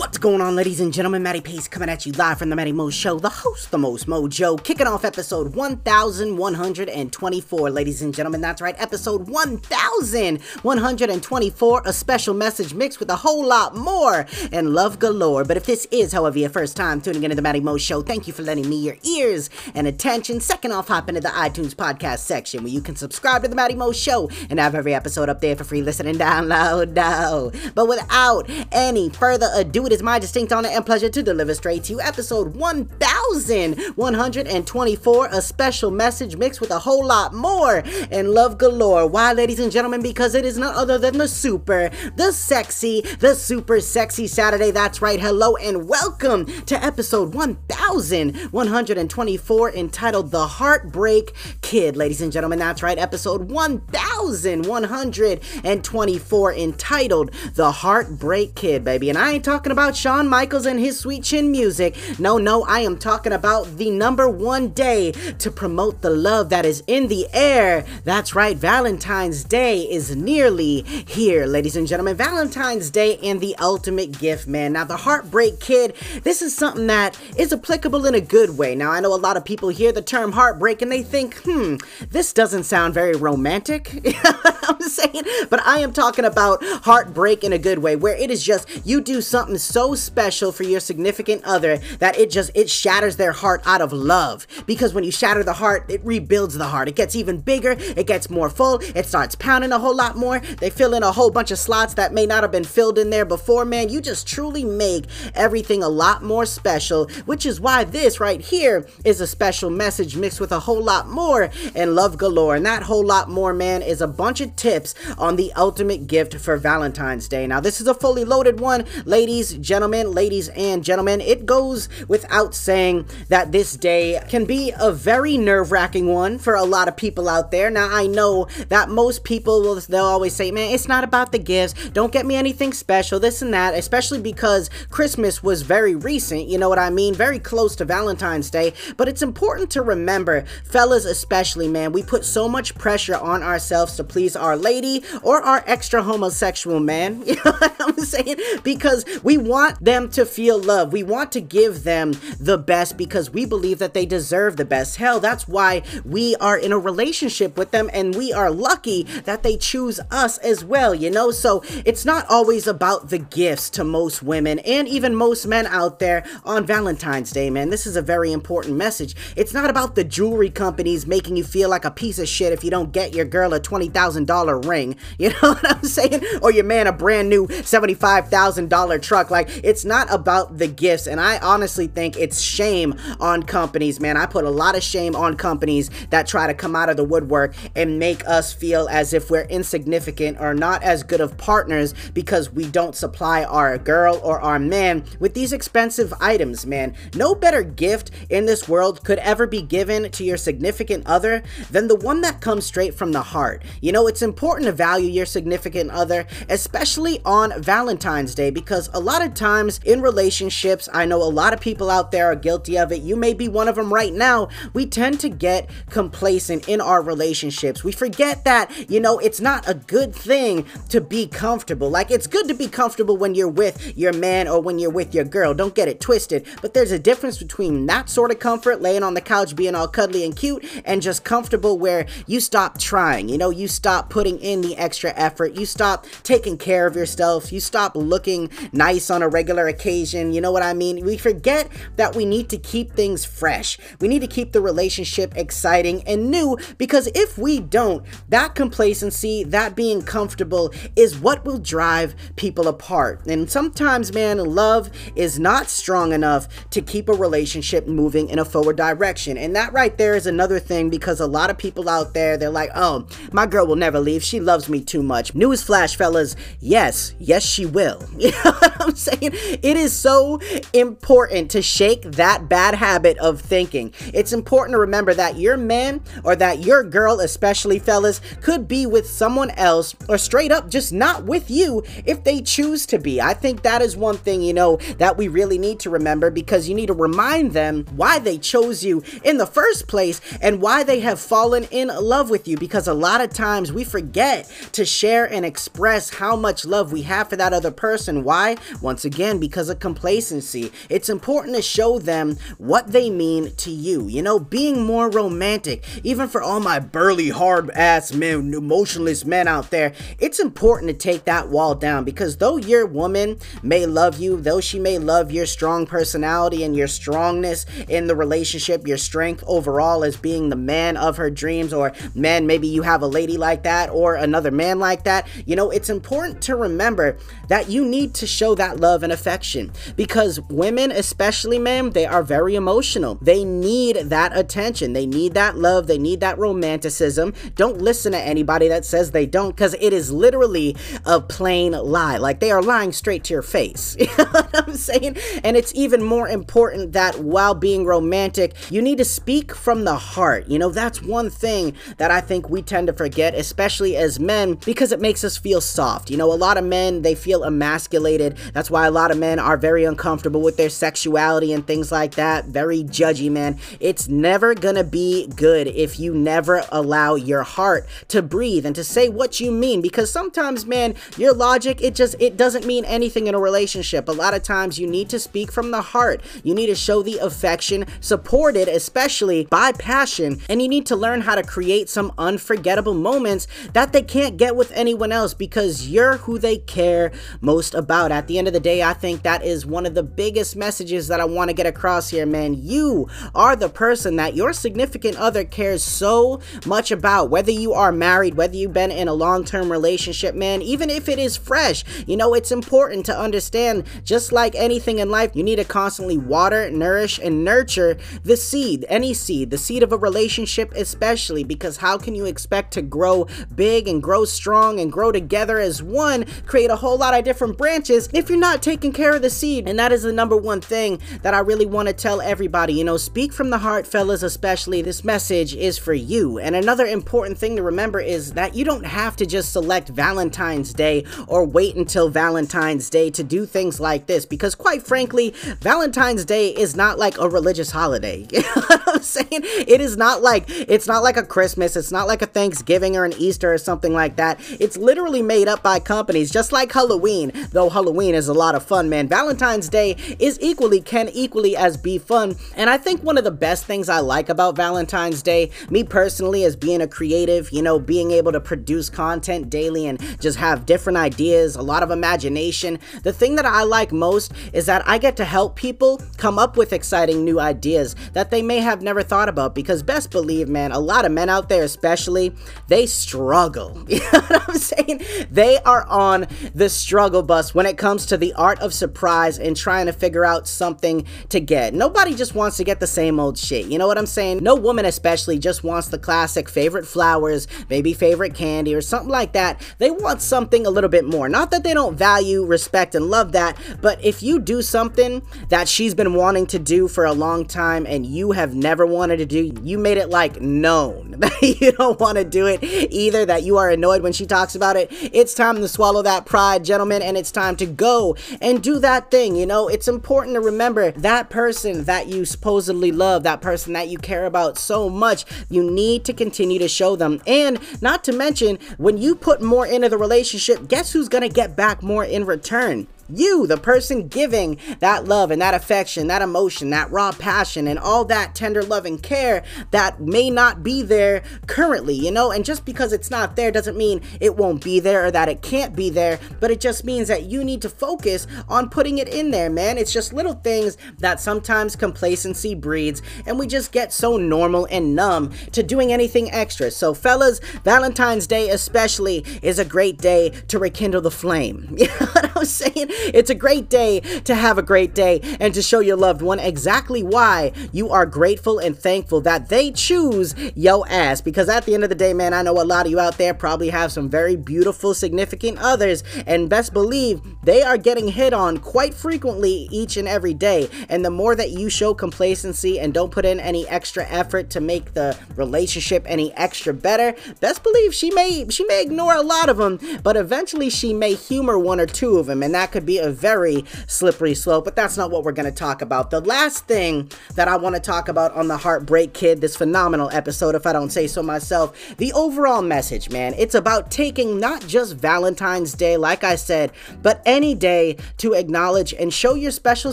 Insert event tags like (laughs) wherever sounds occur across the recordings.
What's going on, ladies and gentlemen? Matty Pace coming at you live from the Matty Mo Show, the host, the most mojo, kicking off episode 1124, ladies and gentlemen. That's right, episode 1124, a special message mixed with a whole lot more and love galore. But if this is, however, your first time tuning into the Matty Mo Show, thank you for lending me your ears and attention. Second off, hop into the iTunes podcast section where you can subscribe to the Matty Mo Show and have every episode up there for free listening download. No. But without any further ado, it is my distinct honor and pleasure to deliver straight to you episode 1124, a special message mixed with a whole lot more and love galore. Why, ladies and gentlemen? Because it is none other than the super, the sexy, the super sexy Saturday. That's right. Hello and welcome to episode 1124 entitled The Heartbreak Kid. Ladies and gentlemen, that's right. Episode 1124 entitled The Heartbreak Kid, baby. And I ain't talking about Shawn Michaels and his sweet chin music. No, no, I am talking about the number one day to promote the love that is in the air. That's right, Valentine's Day is nearly here, ladies and gentlemen. Valentine's Day and the ultimate gift, man. Now, the Heartbreak Kid, this is something that is applicable in a good way. Now, I know a lot of people hear the term heartbreak and they think, hmm, this doesn't sound very romantic. (laughs) I'm saying? But I am talking about heartbreak in a good way, where it is just you do something so special for your significant other that it just it shatters their heart out of love. Because when you shatter the heart it rebuilds the heart. It gets even bigger it gets more full it starts pounding a whole lot more. They fill in a whole bunch of slots that may not have been filled in there before man. You just truly make everything a lot more special which is why this right here is a special message mixed with a whole lot more and love galore. And that whole lot more man is a bunch of tips on the ultimate gift for Valentine's Day. Now this is a fully loaded one ladies gentlemen, ladies and gentlemen, it goes without saying that this day can be a very nerve wracking one for a lot of people out there. Now, I know that most people will, they'll always say, man, it's not about the gifts. Don't get me anything special, this and that, especially because Christmas was very recent, you know what I mean? Very close to Valentine's Day. But it's important to remember, fellas especially, man, we put so much pressure on ourselves to please our lady or our extra homosexual man. (laughs) You know what I'm saying? Because we want them to feel love. We want to give them the best because we believe that they deserve the best. Hell, that's why we are in a relationship with them and we are lucky that they choose us as well, you know? So it's not always about the gifts to most women and even most men out there on Valentine's Day, man. This is a very important message. It's not about the jewelry companies making you feel like a piece of shit if you don't get your girl a $20,000 ring. (laughs) You know what I'm saying? Or your man a brand new $75,000 truck. Like, it's not about the gifts. And I honestly think it's shame on companies, man. I put a lot of shame on companies that try to come out of the woodwork and make us feel as if we're insignificant or not as good of partners because we don't supply our girl or our man with these expensive items, man. No better gift in this world could ever be given to your significant other than the one that comes straight from the heart. You know, it's important to value your significant other, especially on Valentine's Day, because a lot of times in relationships, I know a lot of people out there are guilty of it. You may be one of them right now. We tend to get complacent in our relationships. We forget that, you know, it's not a good thing to be comfortable. Like, it's good to be comfortable when you're with your man or when you're with your girl. Don't get it twisted. But there's a difference between that sort of comfort, laying on the couch being all cuddly and cute, and just comfortable where you stop trying. You know, you stop putting in the extra effort. You stop taking care of yourself. You stop looking nice on a regular occasion. You know what I mean? We forget that we need to keep things fresh. We need to keep the relationship exciting and new because if we don't, that complacency, that being comfortable is what will drive people apart. And sometimes, man, love is not strong enough to keep a relationship moving in a forward direction. And that right there is another thing because a lot of people out there, they're like, oh, my girl will never leave. She loves me too much. Newsflash, fellas. Yes, yes, she will. (laughs) You know what I'm (laughs) saying? It is so important to shake that bad habit of thinking. It's important to remember that your man or that your girl, especially fellas, could be with someone else or straight up just not with you if they choose to be. I think that is one thing, you know, that we really need to remember because you need to remind them why they chose you in the first place and why they have fallen in love with you because a lot of times we forget to share and express how much love we have for that other person. Why? Once again, because of complacency. It's important to show them what they mean to you. You know, being more romantic, even for all my burly, hard ass men, emotionless men out there, it's important to take that wall down because though your woman may love you, though she may love your strong personality and your strongness in the relationship, your strength overall as being the man of her dreams, or man, maybe you have a lady like that or another man like that, you know, it's important to remember that you need to show that love and affection because women, especially men, they are very emotional. They need that attention, they need that love, they need that romanticism. Don't listen to anybody that says they don't because it is literally a plain lie. Like they are lying straight to your face. (laughs) you know what I'm saying? And it's even more important that while being romantic, you need to speak from the heart. You know, that's one thing that I think we tend to forget, especially as men, because it makes us feel soft. You know, a lot of men, they feel emasculated. That's why a lot of men are very uncomfortable with their sexuality and things like that. Very judgy, man. It's never gonna be good if you never allow your heart to breathe and to say what you mean because sometimes, man, your logic, it just it doesn't mean anything in a relationship. A lot of times you need to speak from the heart. You need to show the affection, supported especially by passion, and you need to learn how to create some unforgettable moments that they can't get with anyone else because you're who they care most about. At the end of the day, I think that is one of the biggest messages that I want to get across here, man. You are the person that your significant other cares so much about, whether you are married, whether you've been in a long term relationship, man, even if it is fresh. You know, it's important to understand just like anything in life, you need to constantly water, nourish, and nurture the seed, any seed, the seed of a relationship, especially because how can you expect to grow big and grow strong and grow together as one, create a whole lot of different branches if you're not taking care of the seed? And that is the number one thing that I really want to tell everybody. You know, speak from the heart, fellas, especially. This message is for you. And another important thing to remember is that you don't have to just select Valentine's Day or wait until Valentine's Day to do things like this because, quite frankly, Valentine's Day is not like a religious holiday. (laughs) You know what I'm saying? It is not like it's not like a Christmas, it's not like a Thanksgiving or an Easter or something like that. It's literally made up by companies, just like Halloween. Though Halloween is a lot of fun, man. Valentine's Day is equally can equally as be fun. And I think one of the best things I like about Valentine's Day, me personally, as being a creative, you know, being able to produce content daily and just have different ideas, a lot of imagination. The thing that I like most is that I get to help people come up with exciting new ideas that they may have never thought about because best believe, man, a lot of men out there especially, they struggle. (laughs) You know what I'm saying? They are on the struggle bus when it comes to the art of surprise and trying to figure out something to get. Nobody just wants to get the same old shit. You know what I'm saying? No woman especially just wants the classic favorite flowers, maybe favorite candy or something like that. They want something a little bit more. Not that they don't value, respect, and love that, but if you do something that she's been wanting to do for a long time and you have never wanted to do, you made it like known (laughs) that you don't want to do it either, that you are annoyed when she talks about it. It's time to swallow that pride, gentlemen, and it's time to go and do that thing. You know, it's important to remember that person that you supposedly love, that person that you care about so much, you need to continue to show them. And not to mention, when you put more into the relationship, guess who's gonna get back more in return? You, the person giving that love and that affection, that emotion, that raw passion, and all that tender love and care that may not be there currently, you know? And just because it's not there doesn't mean it won't be there or that it can't be there, but it just means that you need to focus on putting it in there, man. It's just little things that sometimes complacency breeds, and we just get so normal and numb to doing anything extra. So, fellas, Valentine's Day especially is a great day to rekindle the flame. (laughs) You know what I'm saying? It's a great day to have a great day and to show your loved one exactly why you are grateful and thankful that they choose yo ass. Because at the end of the day, man, I know a lot of you out there probably have some very beautiful, significant others, and best believe they are getting hit on quite frequently each and every day. And the more that you show complacency and don't put in any extra effort to make the relationship any extra better, best believe she may she may ignore a lot of them, but eventually she may humor one or two of them, and that could be a very slippery slope. But that's not what we're gonna talk about. The last thing that I want to talk about on the Heartbreak Kid, this phenomenal episode, if I don't say so myself, the overall message, man. It's about taking not just Valentine's Day, like I said, but any day to acknowledge and show your special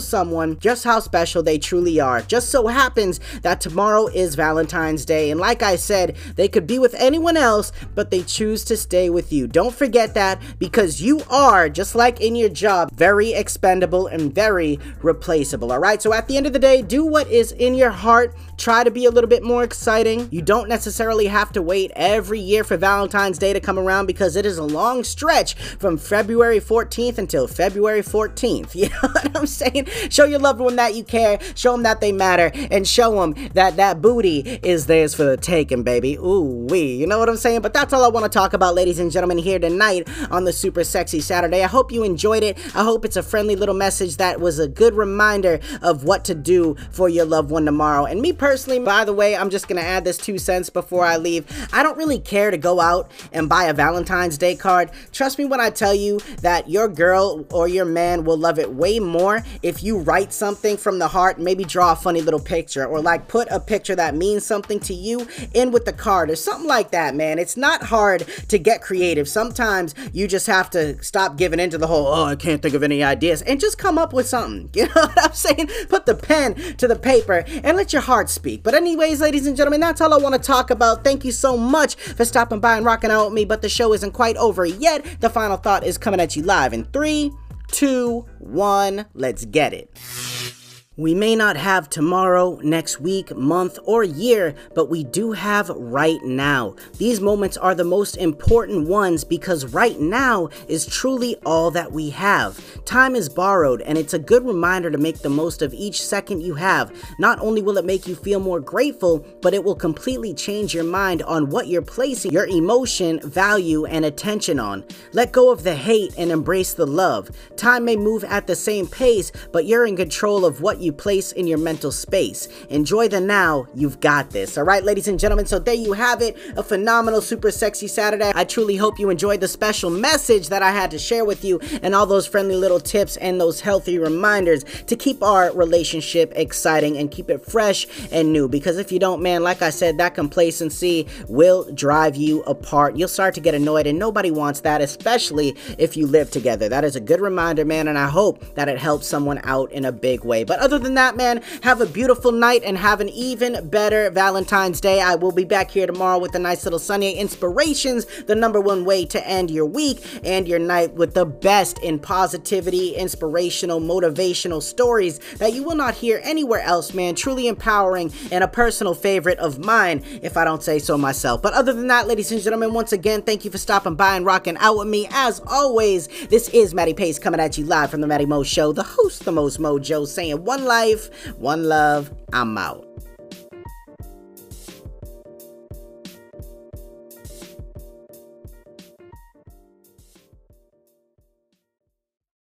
someone just how special they truly are. Just so happens that tomorrow is Valentine's Day, and like I said, they could be with anyone else, but they choose to stay with you. Don't forget that because you are, just like in your job, very expendable and very replaceable. All right, so at the end of the day, do what is in your heart. Try to be a little bit more exciting. You don't necessarily have to wait every year for Valentine's Day to come around because it is a long stretch from February 14th until February 14th. (laughs) You know what I'm saying? Show your loved one that you care, show them that they matter, and show them that that booty is theirs for the taking, baby. Ooh, wee. You know what I'm saying? But that's all I want to talk about, ladies and gentlemen, here tonight on the Super Sexy Saturday. I hope you enjoyed it. I hope it's a friendly little message that was a good reminder of what to do for your loved one tomorrow. And me personally, by the way, I'm just to add this two cents before I leave. I don't really care to go out and buy a Valentine's Day card. Trust me when I tell you that your girl or your man will love it way more if you write something from the heart, maybe draw a funny little picture or like put a picture that means something to you in with the card or something like that, man. It's not hard to get creative. Sometimes you just have to stop giving into the whole, oh, I can't think of any ideas and just come up with something. (laughs) You know what I'm saying? Put the pen to the paper and let your heart speak. But, anyways, ladies and gentlemen, that's all I want to talk about. Thank you so much for stopping by and rocking out with me. But the show isn't quite over yet. The final thought is coming at you live in three, two, one. Let's get it. We may not have tomorrow, next week, month, or year, but we do have right now. These moments are the most important ones because right now is truly all that we have. Time is borrowed, and it's a good reminder to make the most of each second you have. Not only will it make you feel more grateful, but it will completely change your mind on what you're placing your emotion, value, and attention on. Let go of the hate and embrace the love. Time may move at the same pace, but you're in control of what you you place in your mental space. Enjoy the now, you've got this. All right, ladies and gentlemen, so there you have it. A phenomenal, super sexy Saturday. I truly hope you enjoyed the special message that I had to share with you and all those friendly little tips and those healthy reminders to keep our relationship exciting and keep it fresh and new. Because if you don't, man, like I said, that complacency will drive you apart. You'll start to get annoyed, and nobody wants that, especially if you live together. That is a good reminder, man, and I hope that it helps someone out in a big way. But other than that, man, have a beautiful night and have an even better Valentine's Day. I will be back here tomorrow with a nice little Sunday inspirations, the number one way to end your week and your night with the best in positivity, inspirational, motivational stories that you will not hear anywhere else, man. Truly empowering and a personal favorite of mine, if I don't say so myself. But other than that, ladies and gentlemen, once again, thank you for stopping by and rocking out with me. As always, this is Matty Pace coming at you live from the Matty Mo Show, the host, the most mojo, saying one life, one love. I'm out.